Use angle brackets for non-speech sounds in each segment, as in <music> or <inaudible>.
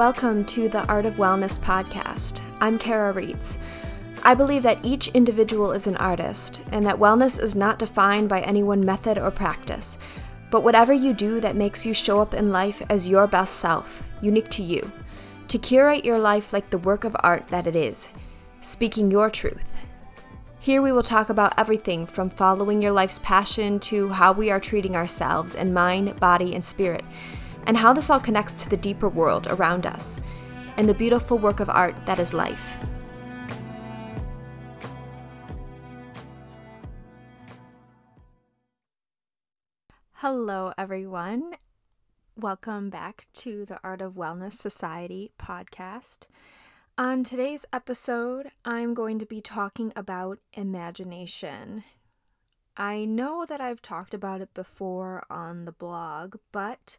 Welcome to the Art of Wellness podcast. I'm Kara Reitz. I believe that each individual is an artist and that wellness is not defined by any one method or practice, but whatever you do that makes you show up in life as your best self, unique to you, to curate your life like the work of art that it is, speaking your truth. Here we will talk about everything from following your life's passion to how we are treating ourselves in mind, body, and spirit, and how this all connects to the deeper world around us and the beautiful work of art that is life. Hello, everyone. Welcome back to the Art of Wellness Society podcast. On today's episode, I'm going to be talking about imagination. I know that I've talked about it before on the blog, but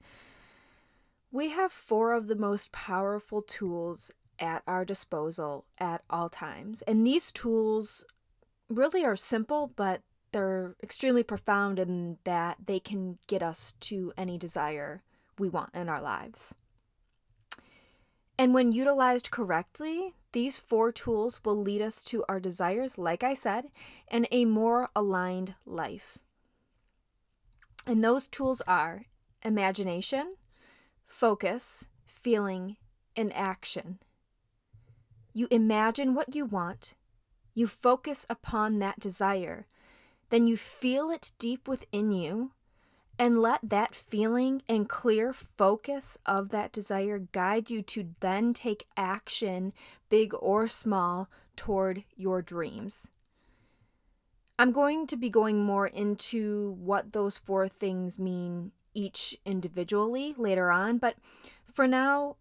we have four of the most powerful tools at our disposal at all times. And these tools really are simple, but they're extremely profound in that they can get us to any desire we want in our lives. And when utilized correctly, these four tools will lead us to our desires, like I said, and a more aligned life. And those tools are imagination, focus, feeling, and action. You imagine what you want, you focus upon that desire, then you feel it deep within you and let that feeling and clear focus of that desire guide you to then take action, big or small, toward your dreams. I'm going to be going more into what those four things mean each individually later on, but for now,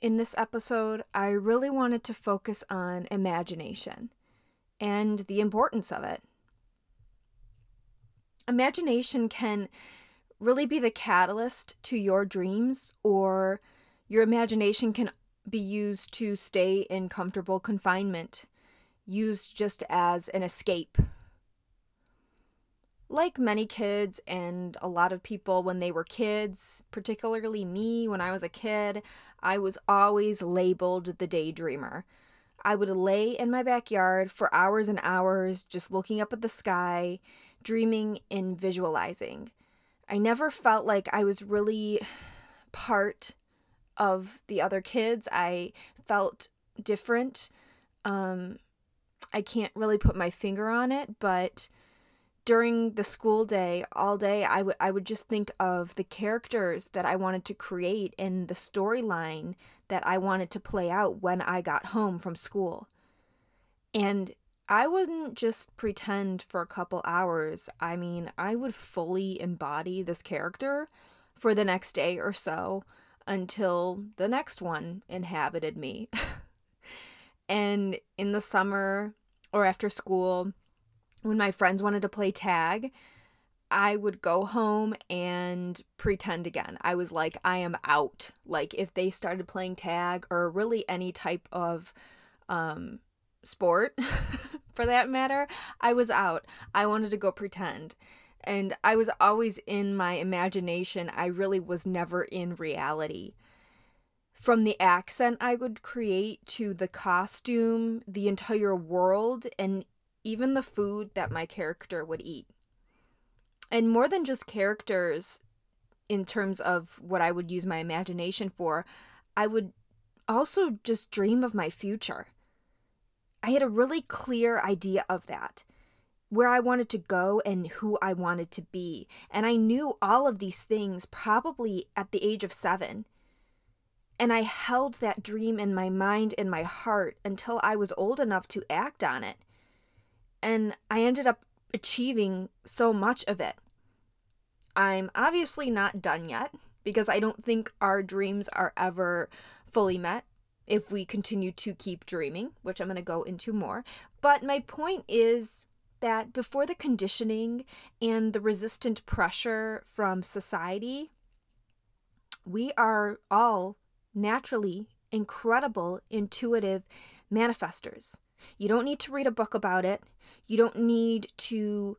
in this episode, I really wanted to focus on imagination and the importance of it. Imagination can really be the catalyst to your dreams, or your imagination can be used to stay in comfortable confinement, used just as an escape. Like many kids and a lot of people when they were kids, particularly me when I was a kid, I was always labeled the daydreamer. I would lay in my backyard for hours and hours just looking up at the sky, dreaming and visualizing. I never felt like I was really part of the other kids. I felt different. Um, I can't really put my finger on it, but during the school day, all day, I would I would just think of the characters that I wanted to create and the storyline that I wanted to play out when I got home from school. And I wouldn't just pretend for a couple hours. I mean, I would fully embody this character for the next day or so until the next one inhabited me. <laughs> and in the summer or after school, when my friends wanted to play tag, I would go home and pretend again. I was like, I am out. Like, if they started playing tag or really any type of um, sport <laughs> for that matter, I was out. I wanted to go pretend. And I was always in my imagination. I really was never in reality. From the accent I would create to the costume, the entire world, and even the food that my character would eat. And more than just characters in terms of what I would use my imagination for, I would also just dream of my future. I had a really clear idea of that, where I wanted to go and who I wanted to be. And I knew all of these things probably at the age of seven. And I held that dream in my mind and my heart until I was old enough to act on it. And I ended up achieving so much of it. I'm obviously not done yet because I don't think our dreams are ever fully met if we continue to keep dreaming, which I'm going to go into more. But my point is that before the conditioning and the resistant pressure from society, we are all naturally incredible, intuitive manifestors. You don't need to read a book about it. You don't need to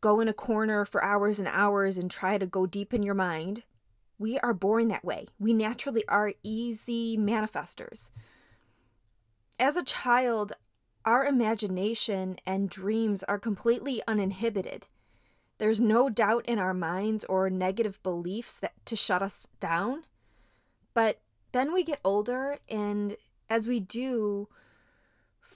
go in a corner for hours and hours and try to go deep in your mind. We are born that way. We naturally are easy manifestors. As a child, our imagination and dreams are completely uninhibited. There's no doubt in our minds or negative beliefs that to shut us down. But then we get older and as we do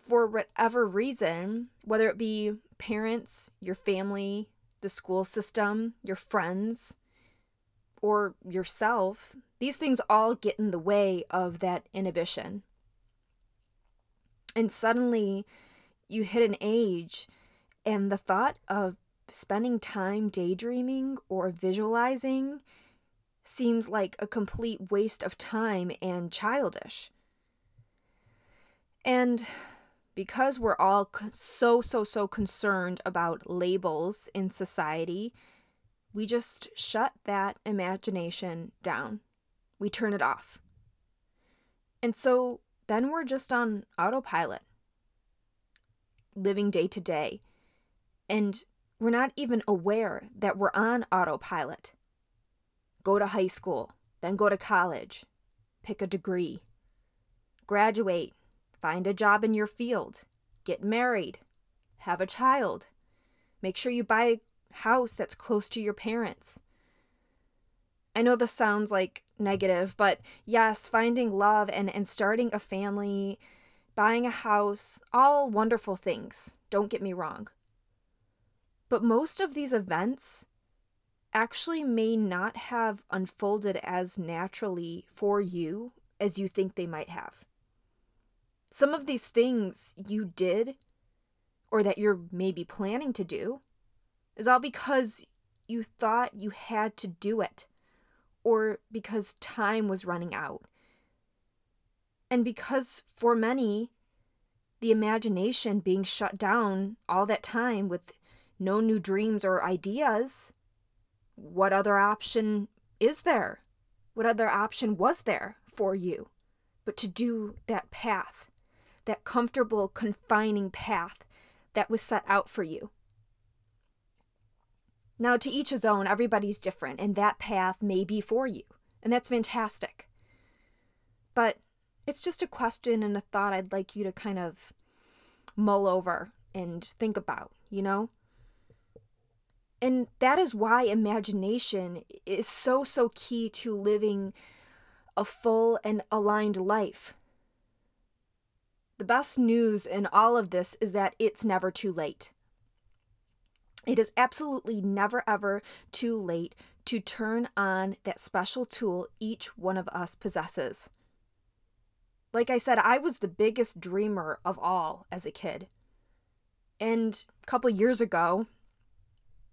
for whatever reason, whether it be parents, your family, the school system, your friends, or yourself, these things all get in the way of that inhibition. And suddenly you hit an age, and the thought of spending time daydreaming or visualizing seems like a complete waste of time and childish. And because we're all so, so, so concerned about labels in society, we just shut that imagination down. We turn it off. And so then we're just on autopilot, living day to day. And we're not even aware that we're on autopilot. Go to high school, then go to college, pick a degree, graduate, find a job in your field, get married, have a child, make sure you buy a house that's close to your parents. I know this sounds like negative, but yes, finding love and, and starting a family, buying a house, all wonderful things. Don't get me wrong. But most of these events actually may not have unfolded as naturally for you as you think they might have. Some of these things you did, or that you're maybe planning to do, is all because you thought you had to do it, or because time was running out. And because for many, the imagination being shut down all that time with no new dreams or ideas, what other option is there? What other option was there for you but to do that path, that comfortable, confining path that was set out for you? Now, to each his own, everybody's different, and that path may be for you, and that's fantastic. But it's just a question and a thought I'd like you to kind of mull over and think about, you know? And that is why imagination is so, so key to living a full and aligned life. The best news in all of this is that it's never too late. It is absolutely never, ever too late to turn on that special tool each one of us possesses. Like I said, I was the biggest dreamer of all as a kid. And a couple years ago,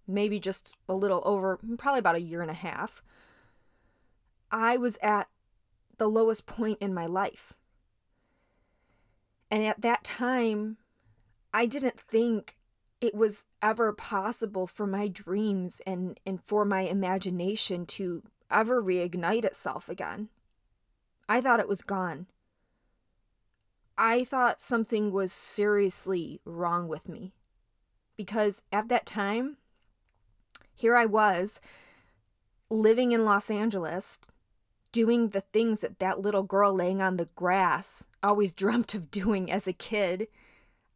maybe just a little over, probably about a year and a half, I was at the lowest point in my life. And at that time, I didn't think it was ever possible for my dreams and, and for my imagination to ever reignite itself again. I thought it was gone. I thought something was seriously wrong with me. Because at that time, here I was living in Los Angeles, doing the things that that little girl laying on the grass always <laughs> dreamt of doing as a kid.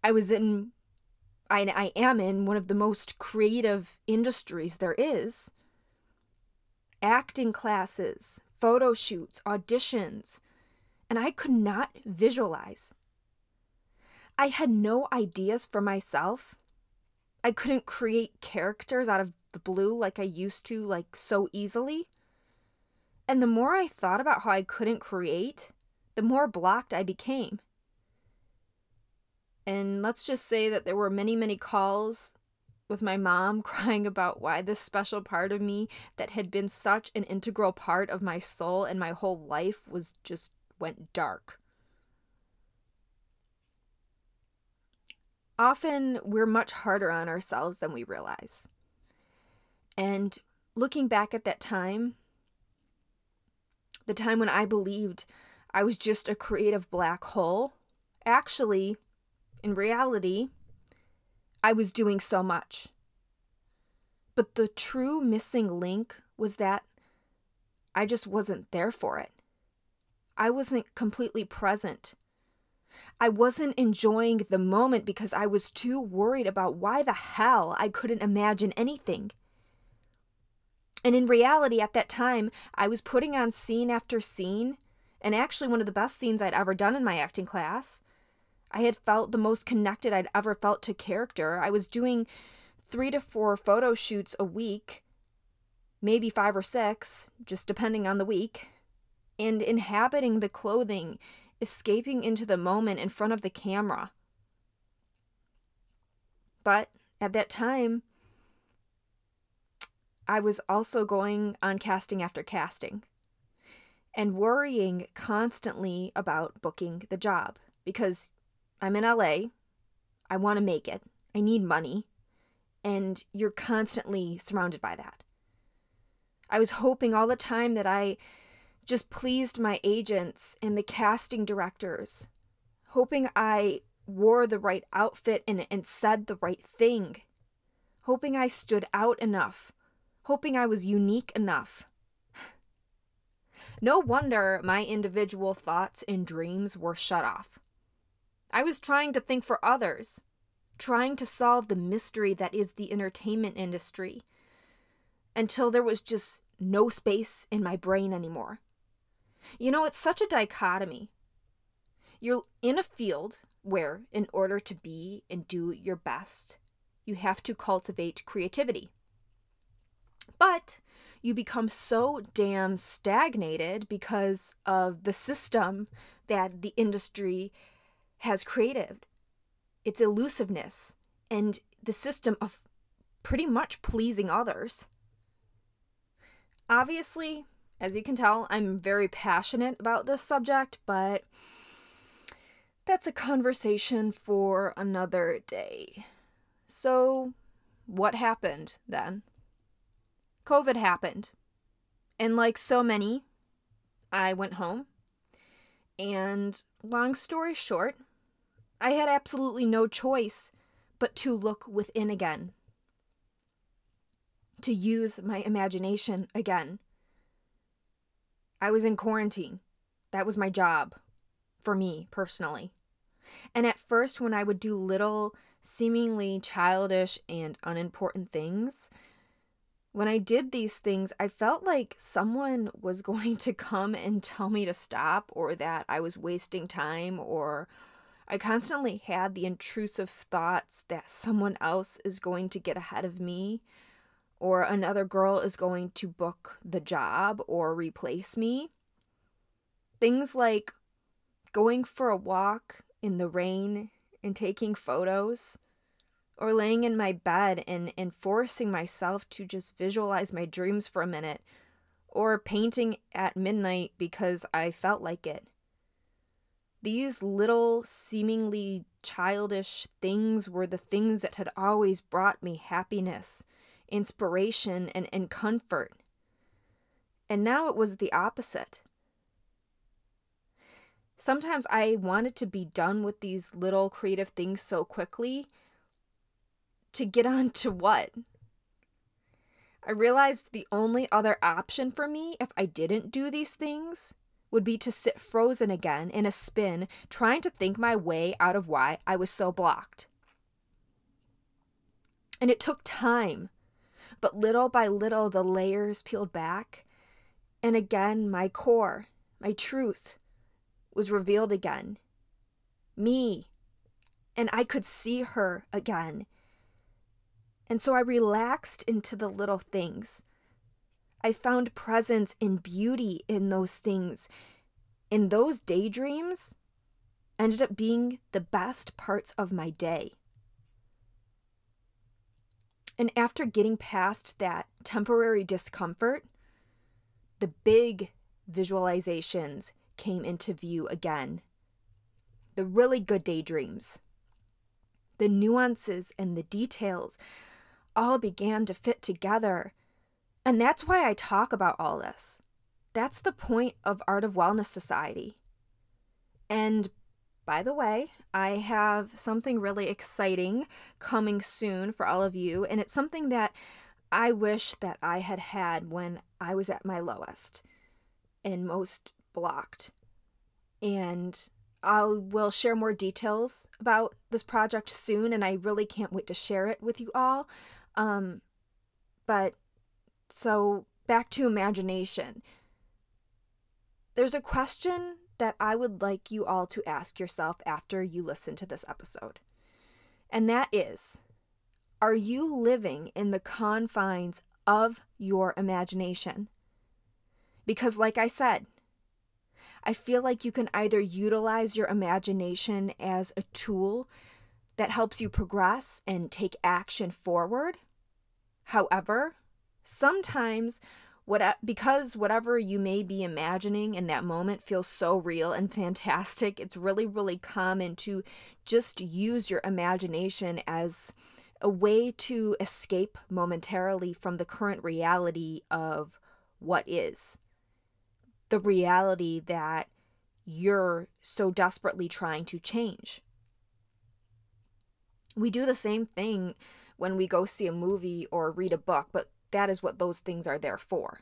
I was in, I, I am in one of the most creative industries there is acting classes, photo shoots, auditions, and I could not visualize. I had no ideas for myself. I couldn't create characters out of the blue like I used to, like so easily. And the more I thought about how I couldn't create, the more blocked I became. And let's just say that there were many, many calls with my mom <laughs> crying about why this special part of me that had been such an integral part of my soul and my whole life was just went dark. Often we're much harder on ourselves than we realize. And looking back at that time, the time when I believed I was just a creative black hole, actually, in reality, I was doing so much. But the true missing link was that I just wasn't there for it. I wasn't completely present. I wasn't enjoying the moment because I was too worried about why the hell I couldn't imagine anything. And in reality, at that time, I was putting on scene after scene, and actually one of the best scenes I'd ever done in my acting class. I had felt the most connected I'd ever felt to character. I was doing three to four photo shoots a week, maybe five or six, just depending on the week, and inhabiting the clothing, escaping into the moment in front of the camera. But at that time, I was also going on casting after casting and worrying constantly about booking the job because I'm in LA. I want to make it. I need money. And you're constantly surrounded by that. I was hoping all the time that I just pleased my agents and the casting directors, hoping I wore the right outfit and, and said the right thing, hoping I stood out enough, hoping I was unique enough. <sighs> No wonder my individual thoughts and dreams were shut off. I was trying to think for others, trying to solve the mystery that is the entertainment industry, until there was just no space in my brain anymore. You know, it's such a dichotomy. You're in a field where, in order to be and do your best, you have to cultivate creativity. But you become so damn stagnated because of the system that the industry has created its elusiveness and the system of pretty much pleasing others. Obviously, as you can tell, I'm very passionate about this subject, but that's a conversation for another day. So, what happened then? COVID happened. And like so many, I went home. And long story short, I had absolutely no choice but to look within again, to use my imagination again. I was in quarantine. That was my job for me personally. And at first, when I would do little, seemingly childish and unimportant things, when I did these things, I felt like someone was <laughs> going to come and tell me to stop or that I was wasting time or I constantly had the intrusive thoughts that someone else is going to get ahead of me, or another girl is going to book the job or replace me. Things like going for a walk in the rain and taking photos, or laying in my bed and, and forcing myself to just visualize my dreams for a minute, or painting at midnight because I felt like it. These little, seemingly childish things were the things that had always brought me happiness, inspiration, and, and comfort. And now it was the opposite. Sometimes I wanted to be done with these little creative things so quickly to get on to what? I realized the only other option for me if I didn't do these things would be to sit frozen again in a spin, trying to think my way out of why I was so blocked. And it took time, but little by little the layers peeled back, and again my core, my truth, was revealed again. Me. And I could see her again. And so I relaxed into the little things I found presence and beauty in those things. In those daydreams ended up being the best parts of my day. And after getting past that temporary discomfort, the big visualizations came into view again. The really good daydreams, the nuances and the details all began to fit together and that's why I talk about all this. That's the point of Art of Wellness Society. And by the way, I have something really exciting coming soon for all of you, and it's something that I wish that I had had when I was at my lowest. and most blocked. And I will share more details about this project soon, and I really can't wait to share it with you all. Um, but so back to imagination. There's a question that I would like you all to ask yourself after you listen to this episode. And that is Are you living in the confines of your imagination? Because, like I said, I feel like you can either utilize your imagination as a tool that helps you progress and take action forward. However, sometimes what because whatever you may be imagining in that moment feels so real and fantastic, it's really really common to just use your imagination as a way to escape momentarily from the current reality of what is the reality that you're so desperately trying to change. We do the same thing when we go see a movie or read a book, but that is what those things are there for.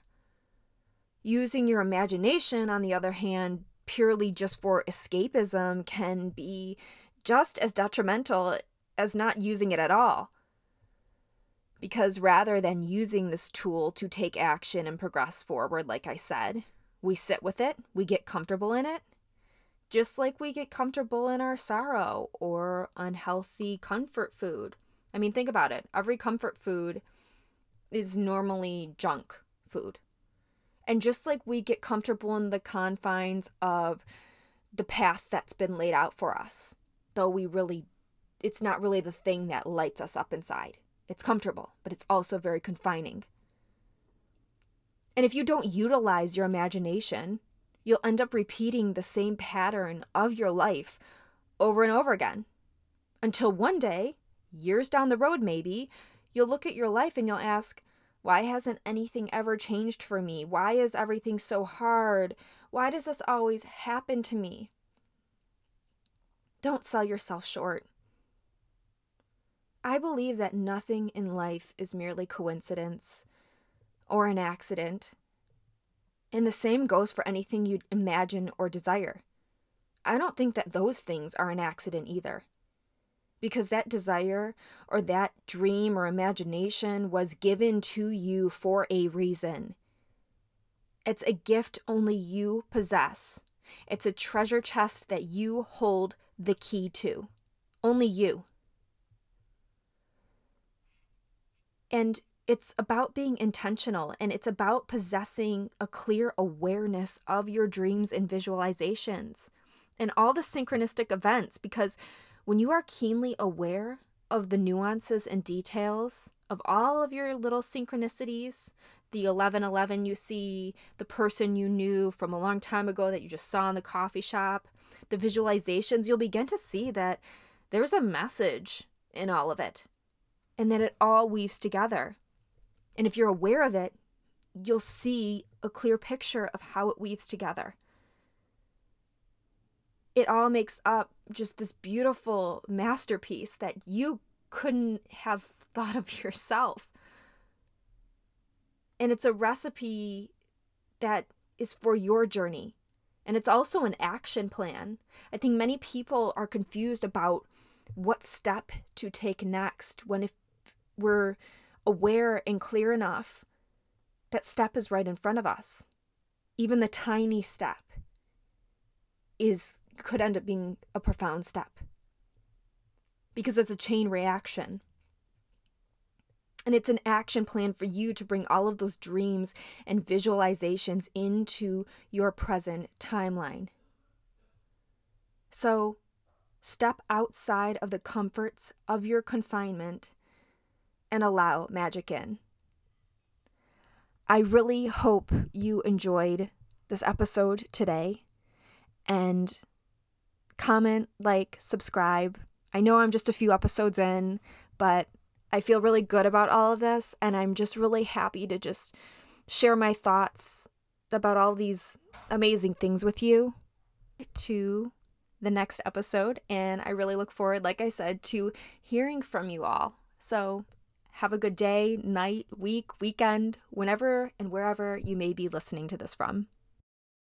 Using your imagination, on the other hand, purely just for escapism can be just as detrimental as not using it at all. Because rather than using this tool to take action and progress forward, like I said, we sit with it, we get comfortable in it, just like we get comfortable in our sorrow or unhealthy comfort food. I mean, think about it. Every comfort food is normally junk food. And just like we get comfortable in the confines of the path that's been laid out for us, though we really, it's not really the thing that lights us up inside. It's comfortable, but it's also very confining. And if you don't utilize your imagination, you'll end up repeating the same pattern of your life over and over again. Until one day, years down the road maybe, you'll look at your life and you'll ask, why hasn't anything ever changed for me? Why is everything so hard? Why does this always happen to me? Don't sell yourself short. I believe that nothing in life is merely coincidence or an accident. And the same goes for anything you'd imagine or desire. I don't think that those things are an accident either. Because that desire or that dream or imagination was given to you for a reason. It's a gift only you possess. It's a treasure chest that you hold the key to. Only you. And it's about being intentional and it's about possessing a clear awareness of your dreams and visualizations and all the synchronistic events because when you are keenly aware of the nuances and details of all of your little synchronicities, the 1111 you see, the person you knew from a long time ago that you just saw in the coffee shop, the visualizations, you'll begin to see that there's a message in all of it and that it all weaves together. And if you're aware of it, you'll see a clear picture of how it weaves together. It all makes up just this beautiful masterpiece that you couldn't have <laughs> thought of yourself. And it's a recipe that is for your journey. And it's also an action plan. I think many people are confused about what step to take next when if we're aware and clear enough that step is right in front of us. Even the tiny step is could end up being a profound step because it's a chain reaction. And it's an action plan for you to bring all of those dreams and visualizations into your present timeline. So, step outside of the comforts of your confinement and allow magic in. I really hope you enjoyed this episode today and comment, like, subscribe. I know I'm just a few episodes in, but I feel really good about all of this and I'm just really happy to just share my thoughts about all these amazing things with you to the next episode and I really look forward like I said to hearing from you all. So have a good day, night, week, weekend, whenever and wherever you may be listening to this from.